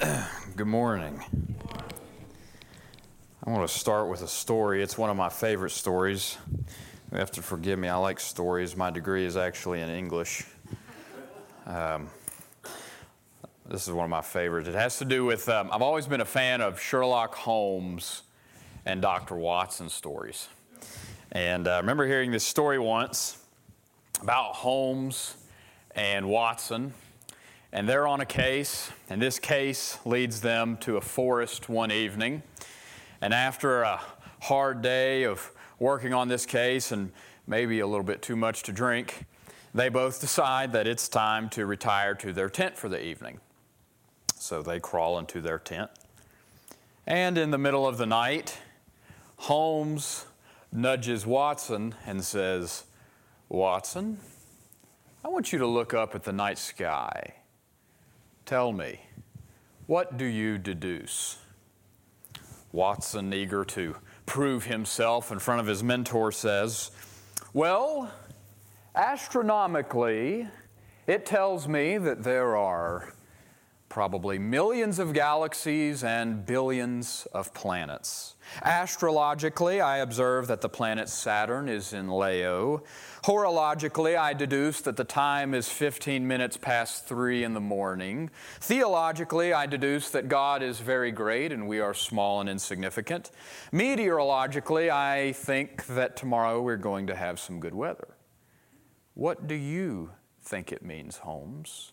Good morning. I want to start with a story. It's one of my favorite stories. You have to forgive me, I like stories. My degree is actually in English. Um, this is one of my favorites. It has to do with, um, I've always been a fan of Sherlock Holmes and Dr. Watson stories. And uh, I remember hearing this story once about Holmes and Watson and they're on a case, and this case leads them to a forest one evening. And after a hard day of working on this case and maybe a little bit too much to drink, they both decide that it's time to retire to their tent for the evening. So they crawl into their tent. And in the middle of the night, Holmes nudges Watson and says, Watson, I want you to look up at the night sky. Tell me, what do you deduce? Watson, eager to prove himself in front of his mentor, says, Well, astronomically, it tells me that there are probably millions of galaxies and billions of planets. Astrologically, I observe that the planet Saturn is in Leo. Horologically, I deduce that the time is 15 minutes past 3 in the morning. Theologically, I deduce that God is very great and we are small and insignificant. Meteorologically, I think that tomorrow we're going to have some good weather. What do you think it means, Holmes?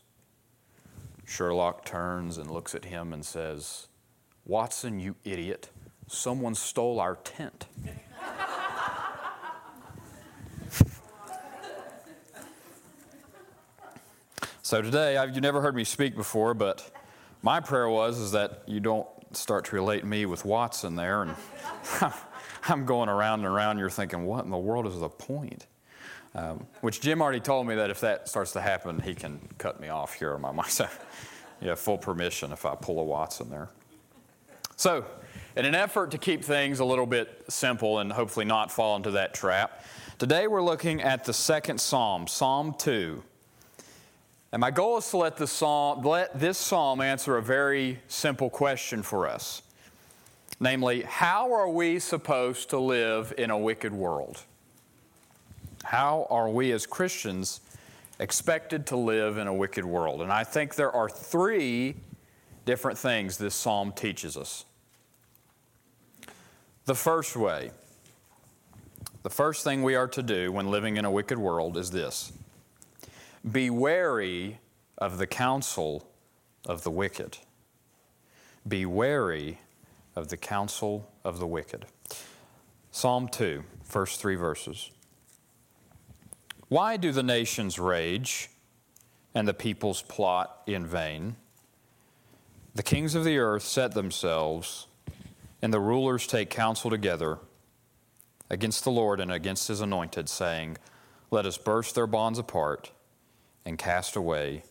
Sherlock turns and looks at him and says, Watson, you idiot, someone stole our tent. so today, I've, you never heard me speak before, but my prayer was is that you don't start to relate me with Watson there, and I'm going around and around. You're thinking, what in the world is the point? Um, which Jim already told me that if that starts to happen, he can cut me off here on my mic. So, yeah, full permission if I pull a Watson there. So, in an effort to keep things a little bit simple and hopefully not fall into that trap, today we're looking at the second Psalm, Psalm 2. And my goal is to let, the psalm, let this psalm answer a very simple question for us. Namely, how are we supposed to live in a wicked world? How are we as Christians expected to live in a wicked world? And I think there are three different things this psalm teaches us. The first way, the first thing we are to do when living in a wicked world is this be wary of the counsel of the wicked. Be wary of the counsel of the wicked. Psalm 2, first three verses. Why do the nations rage and the peoples plot in vain? The kings of the earth set themselves, and the rulers take counsel together against the Lord and against his anointed, saying, Let us burst their bonds apart and cast away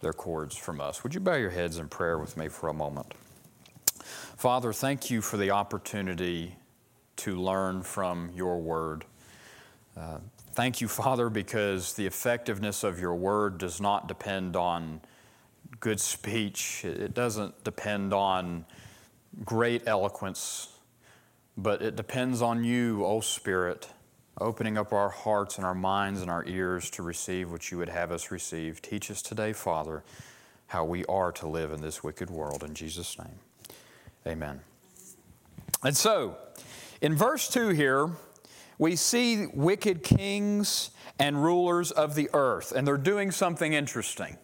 their cords from us. Would you bow your heads in prayer with me for a moment? Father, thank you for the opportunity to learn from your word. Uh, Thank you, Father, because the effectiveness of your word does not depend on good speech, it doesn't depend on great eloquence, but it depends on you, O Spirit, opening up our hearts and our minds and our ears to receive what you would have us receive. Teach us today, Father, how we are to live in this wicked world. In Jesus' name, amen. And so, in verse 2 here, we see wicked kings and rulers of the earth, and they're doing something interesting.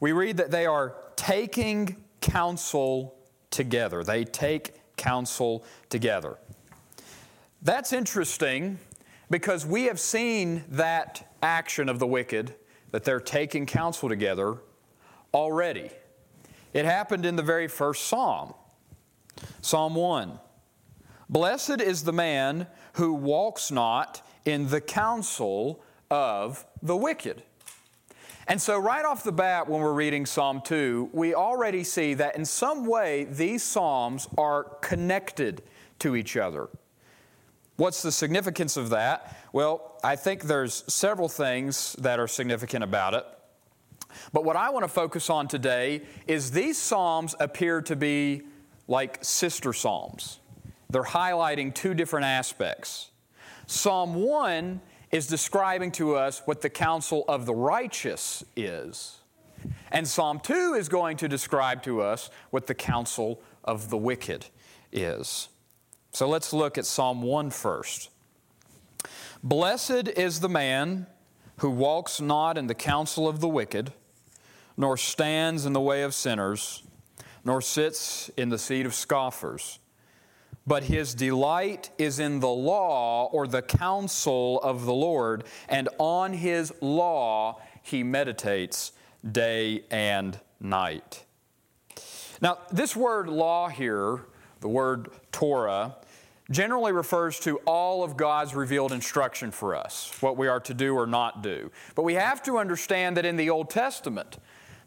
We read that they are taking counsel together. They take counsel together. That's interesting because we have seen that action of the wicked, that they're taking counsel together, already. It happened in the very first psalm, Psalm 1. Blessed is the man who walks not in the counsel of the wicked. And so, right off the bat, when we're reading Psalm 2, we already see that in some way these Psalms are connected to each other. What's the significance of that? Well, I think there's several things that are significant about it. But what I want to focus on today is these Psalms appear to be like sister Psalms. They're highlighting two different aspects. Psalm 1 is describing to us what the counsel of the righteous is. And Psalm 2 is going to describe to us what the counsel of the wicked is. So let's look at Psalm 1 first. Blessed is the man who walks not in the counsel of the wicked, nor stands in the way of sinners, nor sits in the seat of scoffers. But his delight is in the law or the counsel of the Lord, and on his law he meditates day and night. Now, this word law here, the word Torah, generally refers to all of God's revealed instruction for us, what we are to do or not do. But we have to understand that in the Old Testament,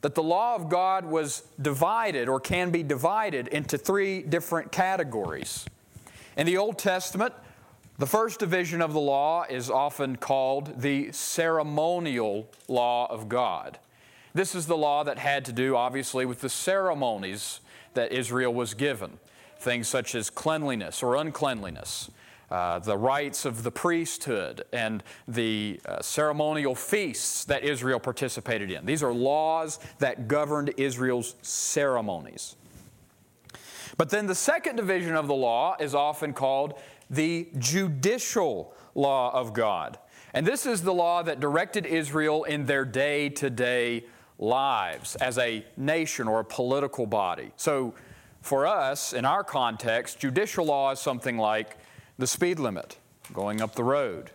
that the law of God was divided or can be divided into three different categories. In the Old Testament, the first division of the law is often called the ceremonial law of God. This is the law that had to do, obviously, with the ceremonies that Israel was given things such as cleanliness or uncleanliness, uh, the rites of the priesthood, and the uh, ceremonial feasts that Israel participated in. These are laws that governed Israel's ceremonies. But then the second division of the law is often called the judicial law of God. And this is the law that directed Israel in their day to day lives as a nation or a political body. So, for us, in our context, judicial law is something like the speed limit going up the road,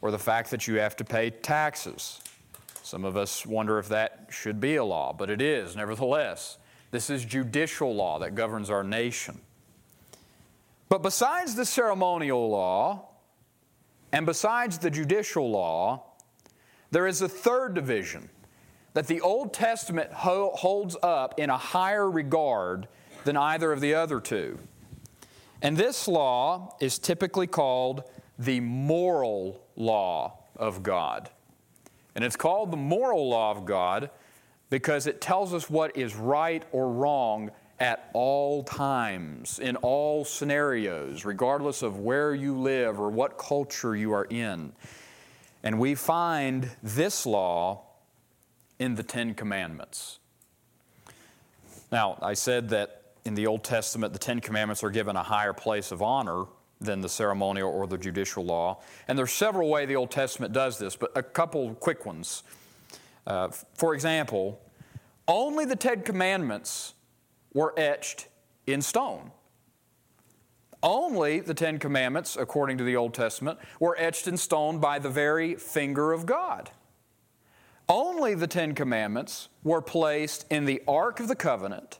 or the fact that you have to pay taxes. Some of us wonder if that should be a law, but it is, nevertheless. This is judicial law that governs our nation. But besides the ceremonial law, and besides the judicial law, there is a third division that the Old Testament ho- holds up in a higher regard than either of the other two. And this law is typically called the moral law of God. And it's called the moral law of God because it tells us what is right or wrong at all times, in all scenarios, regardless of where you live or what culture you are in. And we find this law in the Ten Commandments. Now, I said that in the Old Testament, the Ten Commandments are given a higher place of honor than the ceremonial or the judicial law. And there's several ways the Old Testament does this, but a couple quick ones. Uh, for example, only the Ten Commandments were etched in stone. Only the Ten Commandments, according to the Old Testament, were etched in stone by the very finger of God. Only the Ten Commandments were placed in the Ark of the Covenant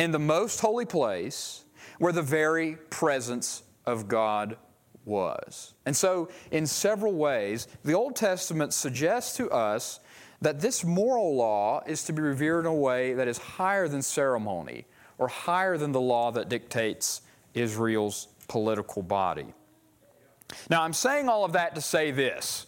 in the most holy place where the very presence of God was. And so, in several ways, the Old Testament suggests to us that this moral law is to be revered in a way that is higher than ceremony or higher than the law that dictates Israel's political body. Now, I'm saying all of that to say this.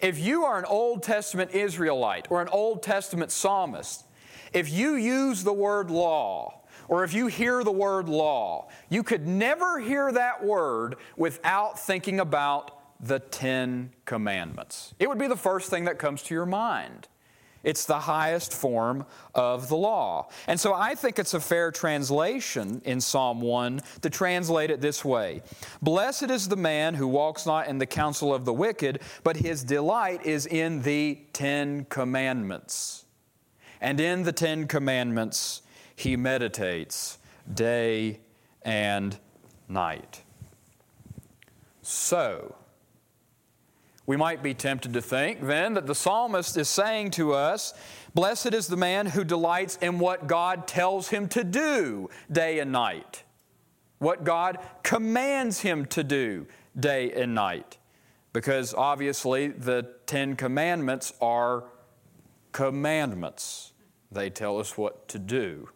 If you are an Old Testament Israelite or an Old Testament psalmist, if you use the word law, or if you hear the word law, you could never hear that word without thinking about the Ten Commandments. It would be the first thing that comes to your mind. It's the highest form of the law. And so I think it's a fair translation in Psalm 1 to translate it this way Blessed is the man who walks not in the counsel of the wicked, but his delight is in the Ten Commandments. And in the Ten Commandments, he meditates day and night. So, we might be tempted to think then that the psalmist is saying to us, Blessed is the man who delights in what God tells him to do day and night, what God commands him to do day and night. Because obviously, the Ten Commandments are commandments. They tell us what to do.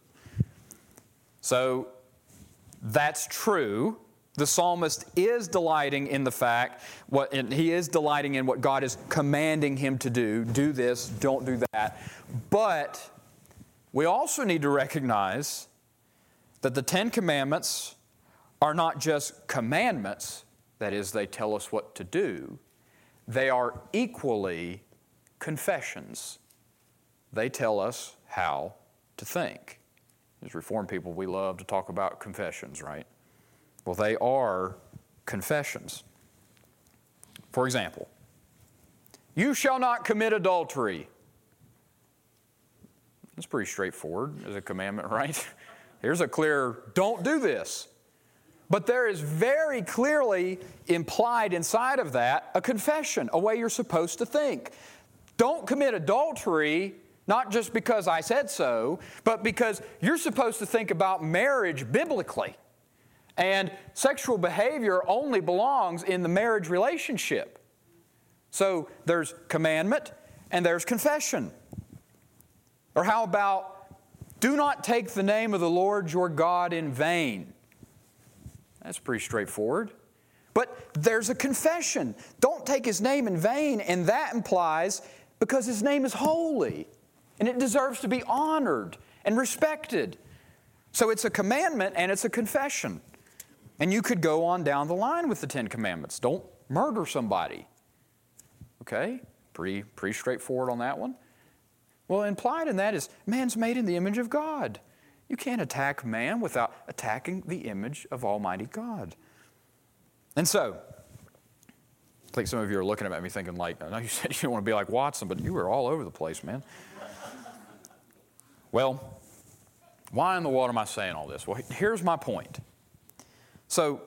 So that's true. The psalmist is delighting in the fact, what, he is delighting in what God is commanding him to do do this, don't do that. But we also need to recognize that the Ten Commandments are not just commandments, that is, they tell us what to do, they are equally confessions. They tell us how to think. As Reformed people, we love to talk about confessions, right? Well, they are confessions. For example, you shall not commit adultery. That's pretty straightforward as a commandment, right? Here's a clear don't do this. But there is very clearly implied inside of that a confession, a way you're supposed to think. Don't commit adultery, not just because I said so, but because you're supposed to think about marriage biblically. And sexual behavior only belongs in the marriage relationship. So there's commandment and there's confession. Or how about, do not take the name of the Lord your God in vain? That's pretty straightforward. But there's a confession. Don't take his name in vain, and that implies because his name is holy and it deserves to be honored and respected. So it's a commandment and it's a confession. And you could go on down the line with the Ten Commandments. Don't murder somebody. Okay? Pretty, pretty straightforward on that one. Well, implied in that is man's made in the image of God. You can't attack man without attacking the image of Almighty God. And so, I think some of you are looking at me thinking, like, I know you said you didn't want to be like Watson, but you were all over the place, man. Well, why in the world am I saying all this? Well, here's my point. So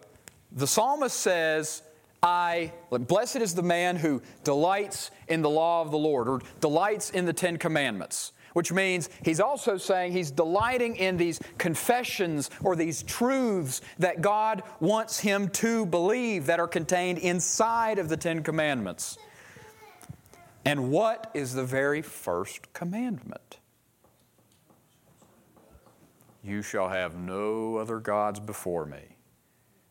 the psalmist says, I, blessed is the man who delights in the law of the Lord, or delights in the Ten Commandments, which means he's also saying he's delighting in these confessions or these truths that God wants him to believe that are contained inside of the Ten Commandments. And what is the very first commandment? You shall have no other gods before me.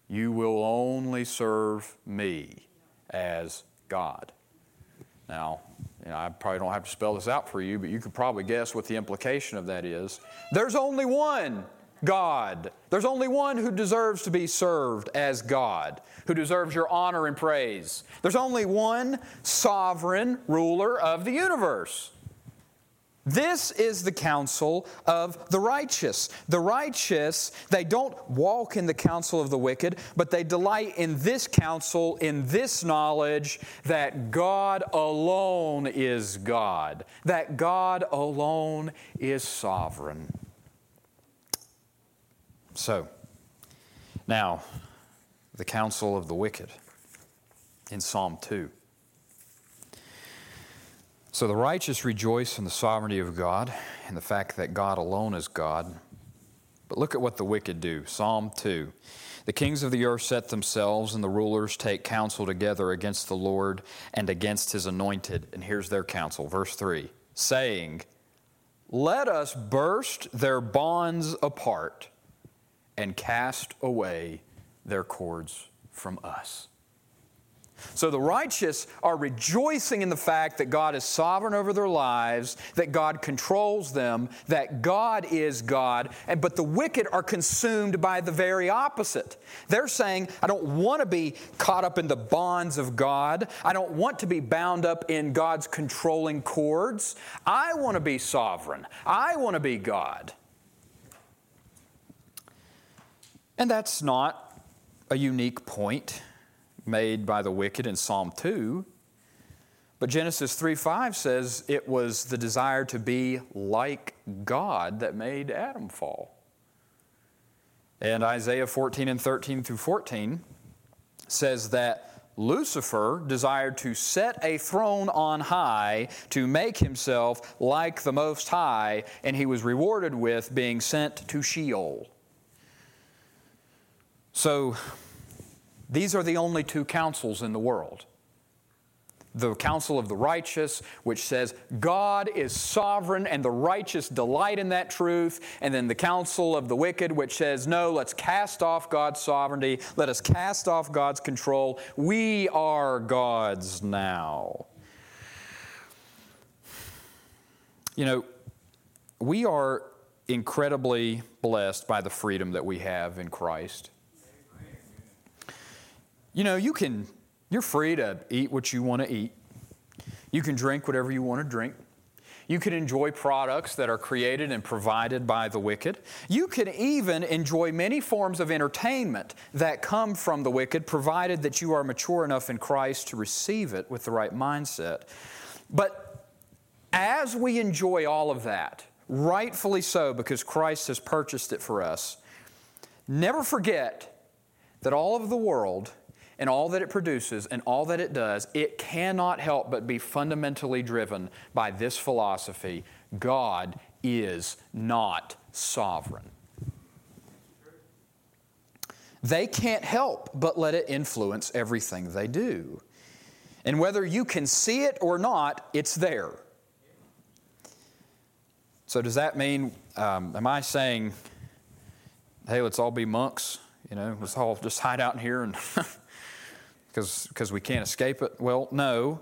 You will only serve me as God. Now, you know, I probably don't have to spell this out for you, but you could probably guess what the implication of that is. There's only one God. There's only one who deserves to be served as God, who deserves your honor and praise. There's only one sovereign ruler of the universe. This is the counsel of the righteous. The righteous, they don't walk in the counsel of the wicked, but they delight in this counsel, in this knowledge that God alone is God, that God alone is sovereign. So, now, the counsel of the wicked in Psalm 2. So the righteous rejoice in the sovereignty of God and the fact that God alone is God. But look at what the wicked do. Psalm 2. The kings of the earth set themselves, and the rulers take counsel together against the Lord and against his anointed. And here's their counsel, verse 3 saying, Let us burst their bonds apart and cast away their cords from us. So the righteous are rejoicing in the fact that God is sovereign over their lives, that God controls them, that God is God, and, but the wicked are consumed by the very opposite. They're saying, I don't want to be caught up in the bonds of God. I don't want to be bound up in God's controlling cords. I want to be sovereign. I want to be God. And that's not a unique point made by the wicked in Psalm 2. But Genesis 3 5 says it was the desire to be like God that made Adam fall. And Isaiah 14 and 13 through 14 says that Lucifer desired to set a throne on high to make himself like the Most High, and he was rewarded with being sent to Sheol. So, these are the only two counsels in the world the counsel of the righteous, which says God is sovereign and the righteous delight in that truth. And then the counsel of the wicked, which says, no, let's cast off God's sovereignty. Let us cast off God's control. We are God's now. You know, we are incredibly blessed by the freedom that we have in Christ. You know, you can you're free to eat what you want to eat. You can drink whatever you want to drink. You can enjoy products that are created and provided by the wicked. You can even enjoy many forms of entertainment that come from the wicked, provided that you are mature enough in Christ to receive it with the right mindset. But as we enjoy all of that, rightfully so because Christ has purchased it for us, never forget that all of the world and all that it produces and all that it does, it cannot help but be fundamentally driven by this philosophy God is not sovereign. They can't help but let it influence everything they do. And whether you can see it or not, it's there. So, does that mean, um, am I saying, hey, let's all be monks? You know, let's all just hide out in here and because we can't escape it? Well, no.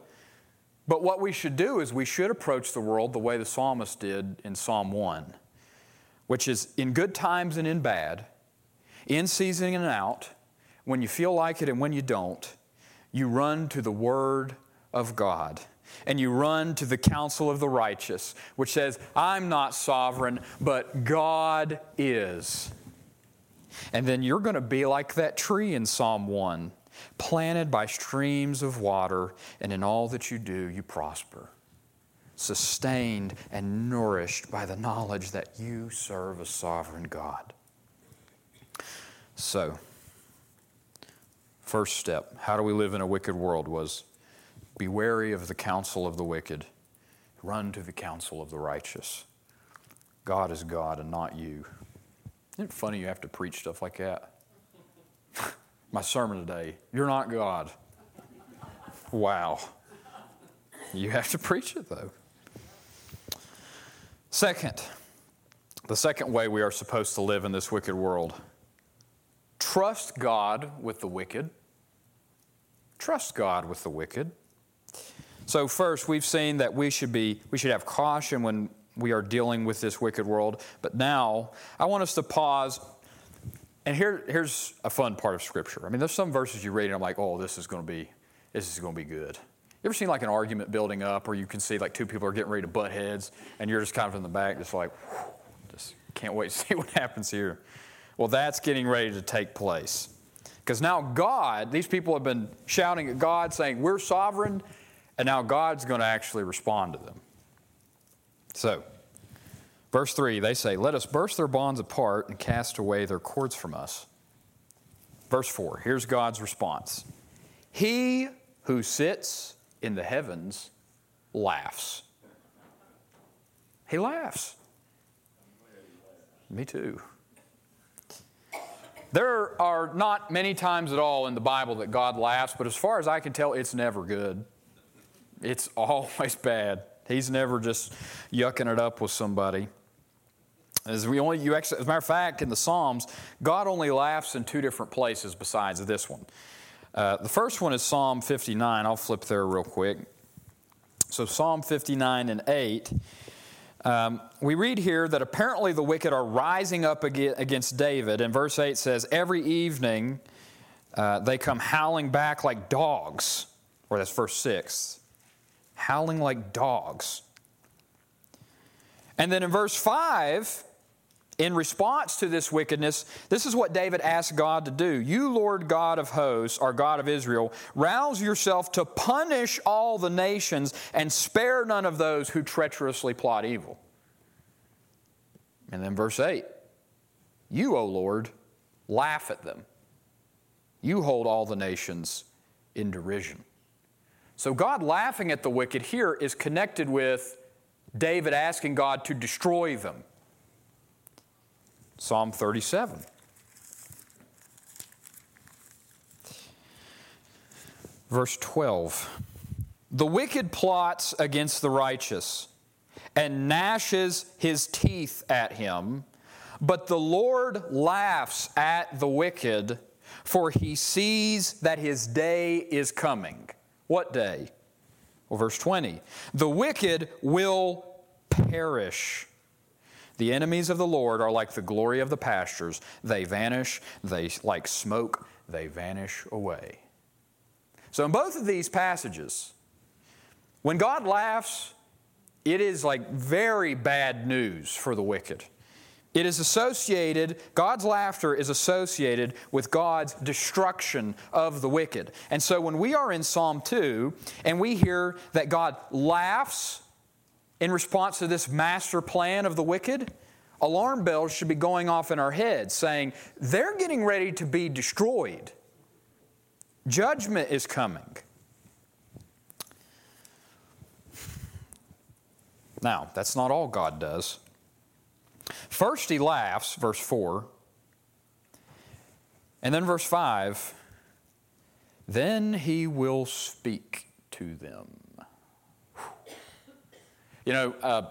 But what we should do is we should approach the world the way the psalmist did in Psalm 1, which is in good times and in bad, in season and out, when you feel like it and when you don't, you run to the Word of God and you run to the counsel of the righteous, which says, I'm not sovereign, but God is. And then you're going to be like that tree in Psalm 1 planted by streams of water, and in all that you do, you prosper. Sustained and nourished by the knowledge that you serve a sovereign God. So, first step how do we live in a wicked world was be wary of the counsel of the wicked, run to the counsel of the righteous. God is God and not you. Isn't it funny you have to preach stuff like that? my sermon today. You're not God. Wow. You have to preach it, though. Second, the second way we are supposed to live in this wicked world trust God with the wicked. Trust God with the wicked. So first, we've seen that we should be we should have caution when we are dealing with this wicked world. But now, I want us to pause and here, here's a fun part of Scripture. I mean, there's some verses you read and I'm like, oh, this is going to be, this is going to be good. You ever seen like an argument building up where you can see like two people are getting ready to butt heads and you're just kind of in the back, just like, just can't wait to see what happens here. Well, that's getting ready to take place. Because now God, these people have been shouting at God saying, we're sovereign, and now God's going to actually respond to them. So, Verse 3, they say, Let us burst their bonds apart and cast away their cords from us. Verse 4, here's God's response He who sits in the heavens laughs. He laughs. Me too. There are not many times at all in the Bible that God laughs, but as far as I can tell, it's never good. It's always bad. He's never just yucking it up with somebody. As, we only, you actually, as a matter of fact, in the Psalms, God only laughs in two different places besides this one. Uh, the first one is Psalm 59. I'll flip there real quick. So, Psalm 59 and 8. Um, we read here that apparently the wicked are rising up against David. And verse 8 says, Every evening uh, they come howling back like dogs. Or that's verse 6. Howling like dogs. And then in verse 5, in response to this wickedness, this is what David asked God to do. You, Lord God of hosts, our God of Israel, rouse yourself to punish all the nations and spare none of those who treacherously plot evil. And then verse 8 You, O Lord, laugh at them. You hold all the nations in derision. So, God laughing at the wicked here is connected with David asking God to destroy them. Psalm 37. Verse 12 The wicked plots against the righteous and gnashes his teeth at him, but the Lord laughs at the wicked, for he sees that his day is coming. What day? Well, verse 20 The wicked will perish. The enemies of the Lord are like the glory of the pastures. They vanish, they like smoke, they vanish away. So, in both of these passages, when God laughs, it is like very bad news for the wicked. It is associated, God's laughter is associated with God's destruction of the wicked. And so when we are in Psalm 2 and we hear that God laughs in response to this master plan of the wicked, alarm bells should be going off in our heads saying, they're getting ready to be destroyed. Judgment is coming. Now, that's not all God does. First, he laughs, verse 4. And then, verse 5 then he will speak to them. You know, uh,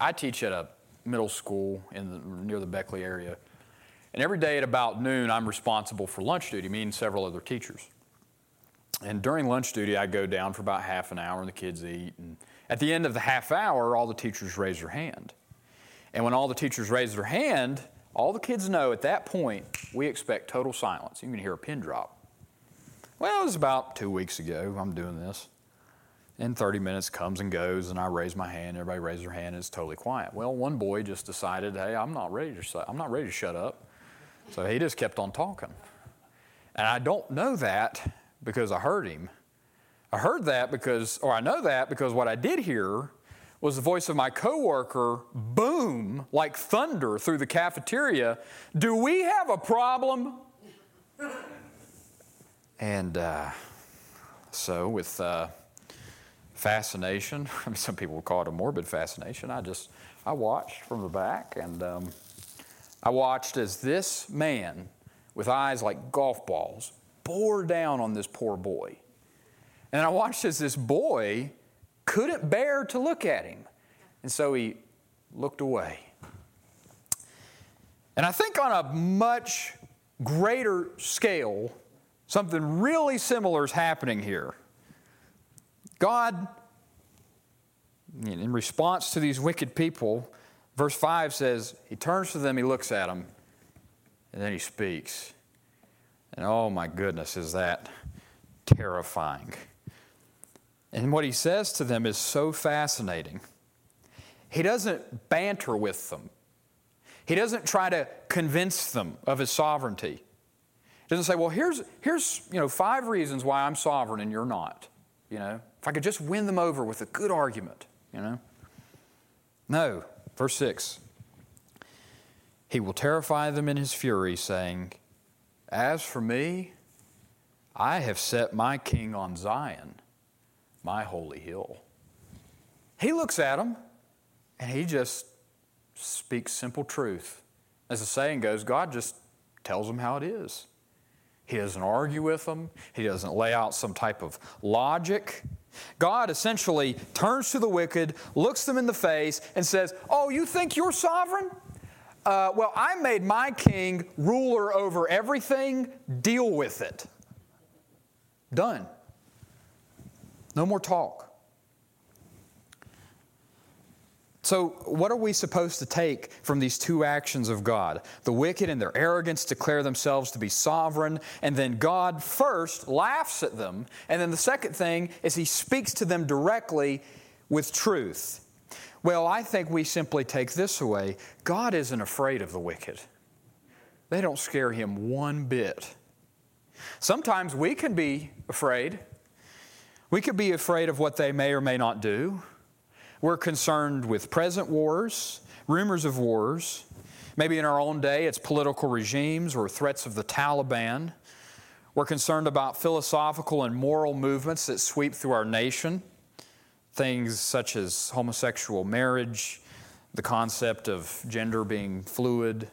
I teach at a middle school in the, near the Beckley area. And every day at about noon, I'm responsible for lunch duty, me and several other teachers. And during lunch duty, I go down for about half an hour and the kids eat. And at the end of the half hour, all the teachers raise their hand. And when all the teachers raise their hand, all the kids know at that point we expect total silence. You can hear a pin drop. Well, it was about two weeks ago I'm doing this. And 30 minutes comes and goes, and I raise my hand. Everybody raises their hand, and it's totally quiet. Well, one boy just decided, hey, I'm not ready to, I'm not ready to shut up. So he just kept on talking. And I don't know that because I heard him. I heard that because, or I know that because what I did hear was the voice of my coworker boom like thunder through the cafeteria. Do we have a problem? And uh, so, with uh, fascination, I mean, some people would call it a morbid fascination. I just I watched from the back, and um, I watched as this man, with eyes like golf balls, bore down on this poor boy. And I watched as this boy couldn't bear to look at him. And so he looked away. And I think on a much greater scale, something really similar is happening here. God, in response to these wicked people, verse 5 says, He turns to them, He looks at them, and then He speaks. And oh my goodness, is that terrifying. And what he says to them is so fascinating. He doesn't banter with them, he doesn't try to convince them of his sovereignty. He doesn't say, well, here's, here's you know, five reasons why I'm sovereign and you're not. You know, if I could just win them over with a good argument, you know. No, verse 6. He will terrify them in his fury, saying, As for me, I have set my king on Zion my holy hill. He looks at them and he just speaks simple truth. As the saying goes, God just tells them how it is. He doesn't argue with them, He doesn't lay out some type of logic. God essentially turns to the wicked, looks them in the face, and says, Oh, you think you're sovereign? Uh, well, I made my king ruler over everything, deal with it. Done. No more talk. So, what are we supposed to take from these two actions of God? The wicked in their arrogance declare themselves to be sovereign, and then God first laughs at them. And then the second thing is he speaks to them directly with truth. Well, I think we simply take this away God isn't afraid of the wicked, they don't scare him one bit. Sometimes we can be afraid. We could be afraid of what they may or may not do. We're concerned with present wars, rumors of wars. Maybe in our own day, it's political regimes or threats of the Taliban. We're concerned about philosophical and moral movements that sweep through our nation, things such as homosexual marriage, the concept of gender being fluid.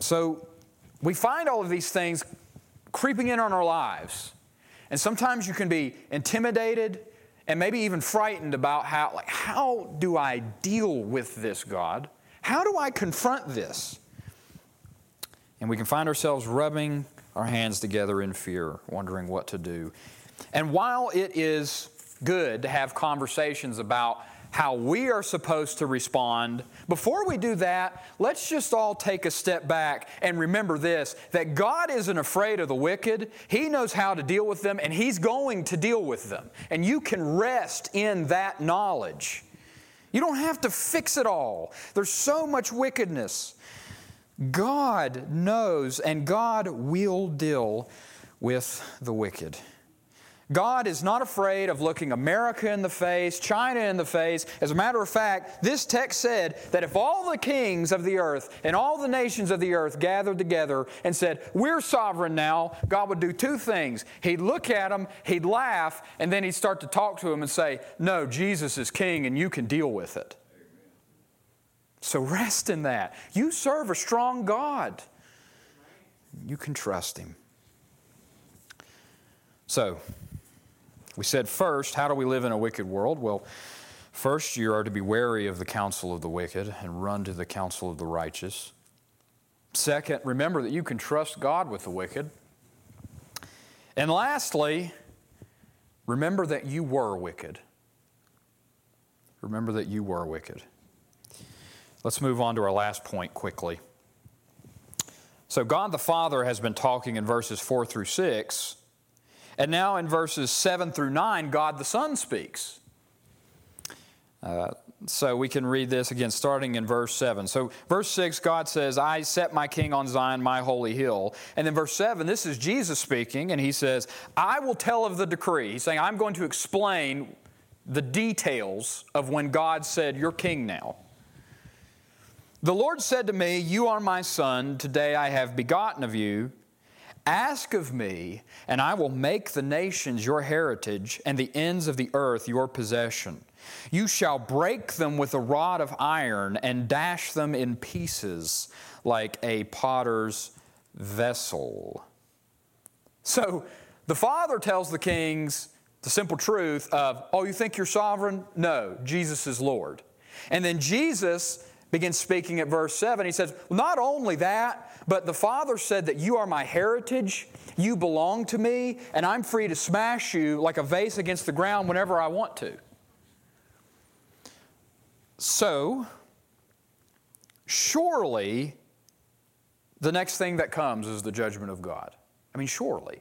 So we find all of these things creeping in on our lives. And sometimes you can be intimidated and maybe even frightened about how, like, how do I deal with this, God? How do I confront this? And we can find ourselves rubbing our hands together in fear, wondering what to do. And while it is good to have conversations about how we are supposed to respond, before we do that, let's just all take a step back and remember this that God isn't afraid of the wicked. He knows how to deal with them, and He's going to deal with them. And you can rest in that knowledge. You don't have to fix it all, there's so much wickedness. God knows, and God will deal with the wicked. God is not afraid of looking America in the face, China in the face. As a matter of fact, this text said that if all the kings of the earth and all the nations of the earth gathered together and said, We're sovereign now, God would do two things. He'd look at them, he'd laugh, and then he'd start to talk to them and say, No, Jesus is king and you can deal with it. So rest in that. You serve a strong God, you can trust him. So, we said first, how do we live in a wicked world? Well, first, you are to be wary of the counsel of the wicked and run to the counsel of the righteous. Second, remember that you can trust God with the wicked. And lastly, remember that you were wicked. Remember that you were wicked. Let's move on to our last point quickly. So, God the Father has been talking in verses 4 through 6 and now in verses 7 through 9, God the Son speaks. Uh, so we can read this again, starting in verse 7. So, verse 6, God says, I set my king on Zion, my holy hill. And then verse 7, this is Jesus speaking, and he says, I will tell of the decree. He's saying, I'm going to explain the details of when God said, You're king now. The Lord said to me, You are my son, today I have begotten of you. Ask of me, and I will make the nations your heritage and the ends of the earth your possession. You shall break them with a rod of iron and dash them in pieces like a potter's vessel. So the father tells the kings the simple truth of, oh, you think you're sovereign? No, Jesus is Lord. And then Jesus begins speaking at verse 7. He says, Not only that, but the Father said that you are my heritage, you belong to me, and I'm free to smash you like a vase against the ground whenever I want to. So, surely the next thing that comes is the judgment of God. I mean, surely.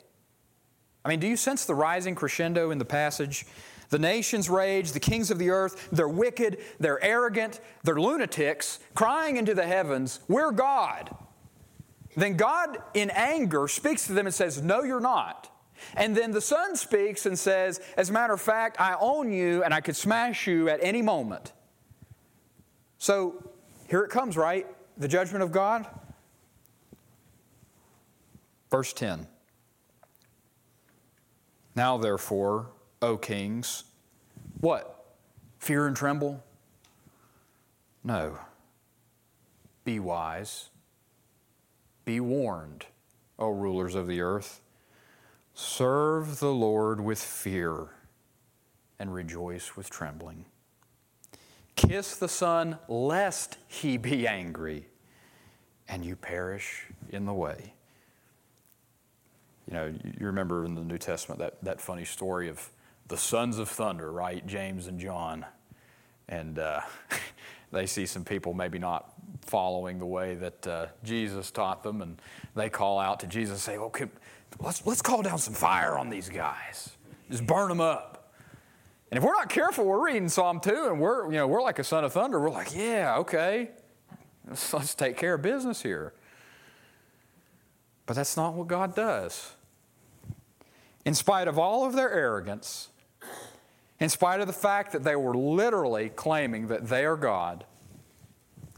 I mean, do you sense the rising crescendo in the passage? The nations rage, the kings of the earth, they're wicked, they're arrogant, they're lunatics, crying into the heavens, We're God. Then God, in anger, speaks to them and says, No, you're not. And then the Son speaks and says, As a matter of fact, I own you and I could smash you at any moment. So here it comes, right? The judgment of God. Verse 10. Now, therefore, O kings. What? Fear and tremble? No. Be wise. Be warned, O rulers of the earth. Serve the Lord with fear and rejoice with trembling. Kiss the Son, lest he be angry and you perish in the way. You know, you remember in the New Testament that, that funny story of the sons of thunder, right? James and John. And uh, they see some people maybe not following the way that uh, Jesus taught them, and they call out to Jesus and say, Okay, let's, let's call down some fire on these guys. Just burn them up. And if we're not careful, we're reading Psalm 2 and we're, you know, we're like a son of thunder. We're like, yeah, okay, let's, let's take care of business here. But that's not what God does. In spite of all of their arrogance, in spite of the fact that they were literally claiming that they are God,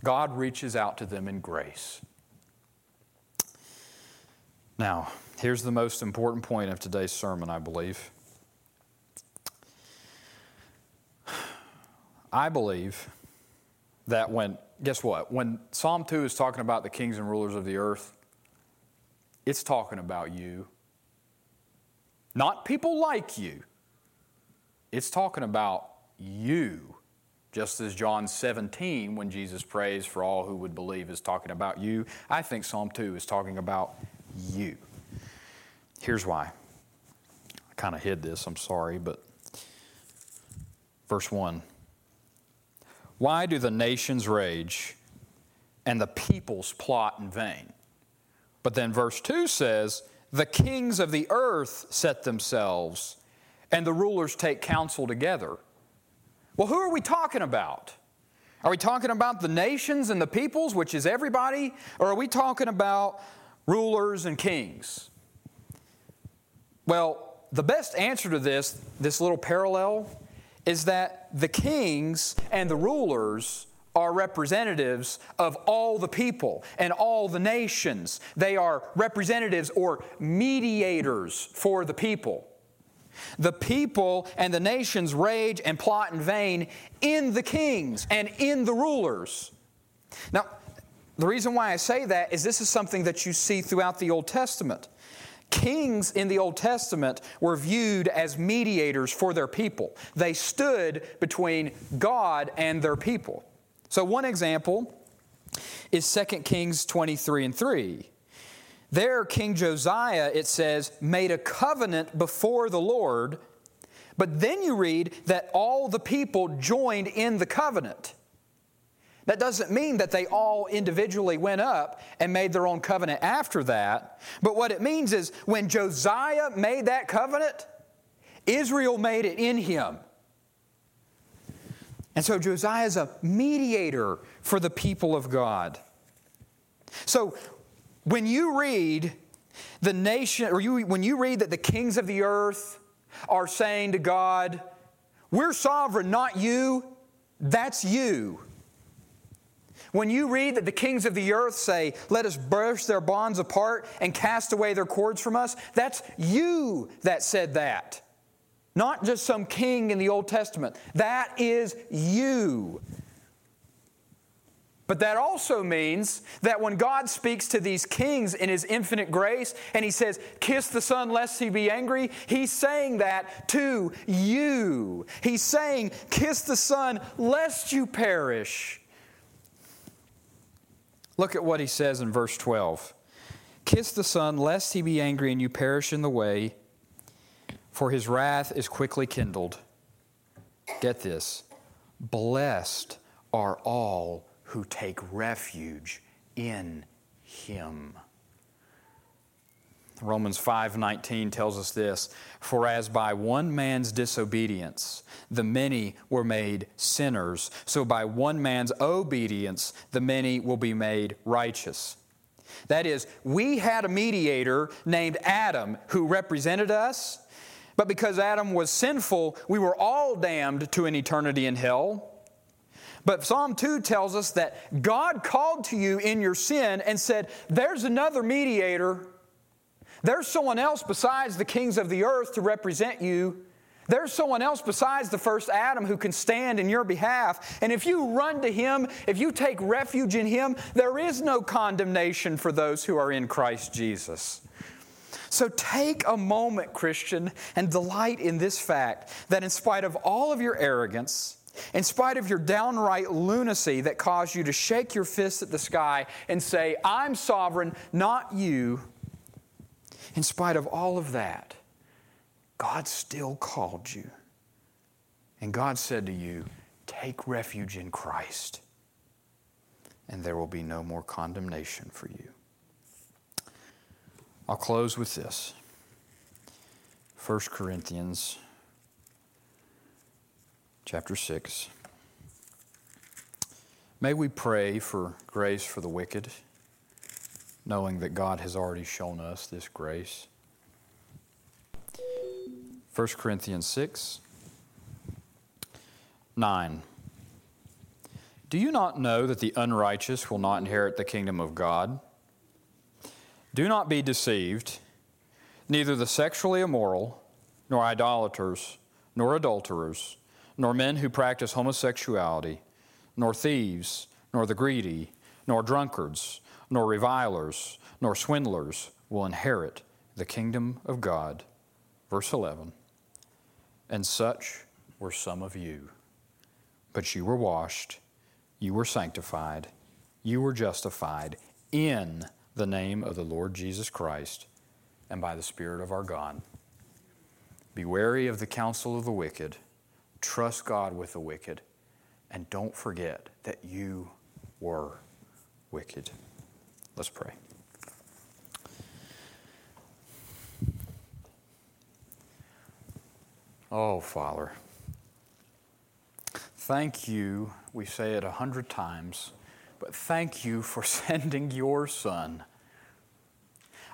God reaches out to them in grace. Now, here's the most important point of today's sermon, I believe. I believe that when, guess what? When Psalm 2 is talking about the kings and rulers of the earth, it's talking about you. Not people like you. It's talking about you. Just as John 17, when Jesus prays for all who would believe, is talking about you, I think Psalm 2 is talking about you. Here's why. I kind of hid this, I'm sorry, but verse 1 Why do the nations rage and the peoples plot in vain? But then verse 2 says, The kings of the earth set themselves, and the rulers take counsel together. Well, who are we talking about? Are we talking about the nations and the peoples, which is everybody? Or are we talking about rulers and kings? Well, the best answer to this, this little parallel, is that the kings and the rulers are representatives of all the people and all the nations. They are representatives or mediators for the people. The people and the nations rage and plot in vain in the kings and in the rulers. Now, the reason why I say that is this is something that you see throughout the Old Testament. Kings in the Old Testament were viewed as mediators for their people. They stood between God and their people. So, one example is 2 Kings 23 and 3. There, King Josiah, it says, made a covenant before the Lord, but then you read that all the people joined in the covenant. That doesn't mean that they all individually went up and made their own covenant after that. But what it means is when Josiah made that covenant, Israel made it in him. And so Josiah is a mediator for the people of God. So when you read the nation, or you, when you read that the kings of the earth are saying to God, We're sovereign, not you, that's you. When you read that the kings of the earth say, Let us burst their bonds apart and cast away their cords from us, that's you that said that. Not just some king in the Old Testament. That is you. But that also means that when God speaks to these kings in His infinite grace and He says, Kiss the Son lest He be angry, He's saying that to you. He's saying, Kiss the Son lest you perish. Look at what He says in verse 12 Kiss the Son lest He be angry and you perish in the way for his wrath is quickly kindled. Get this blessed are all who take refuge in him. Romans 5:19 tells us this, for as by one man's disobedience the many were made sinners, so by one man's obedience the many will be made righteous. That is, we had a mediator named Adam who represented us but because Adam was sinful, we were all damned to an eternity in hell. But Psalm 2 tells us that God called to you in your sin and said, There's another mediator. There's someone else besides the kings of the earth to represent you. There's someone else besides the first Adam who can stand in your behalf. And if you run to him, if you take refuge in him, there is no condemnation for those who are in Christ Jesus. So take a moment, Christian, and delight in this fact that in spite of all of your arrogance, in spite of your downright lunacy that caused you to shake your fist at the sky and say, I'm sovereign, not you, in spite of all of that, God still called you. And God said to you, Take refuge in Christ, and there will be no more condemnation for you. I'll close with this 1 Corinthians chapter 6. May we pray for grace for the wicked, knowing that God has already shown us this grace. 1 Corinthians 6 9. Do you not know that the unrighteous will not inherit the kingdom of God? Do not be deceived. Neither the sexually immoral, nor idolaters, nor adulterers, nor men who practice homosexuality, nor thieves, nor the greedy, nor drunkards, nor revilers, nor swindlers will inherit the kingdom of God. Verse 11 And such were some of you, but you were washed, you were sanctified, you were justified in the name of the Lord Jesus Christ and by the Spirit of our God. Be wary of the counsel of the wicked, trust God with the wicked, and don't forget that you were wicked. Let's pray. Oh, Father, thank you. We say it a hundred times, but thank you for sending your Son.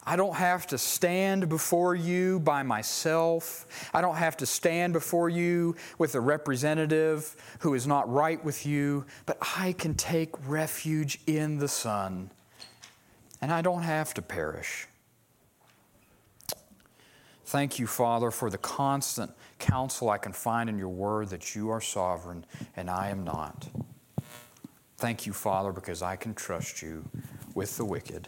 I don't have to stand before you by myself. I don't have to stand before you with a representative who is not right with you, but I can take refuge in the Son. And I don't have to perish. Thank you, Father, for the constant counsel I can find in your word that you are sovereign and I am not. Thank you, Father, because I can trust you with the wicked.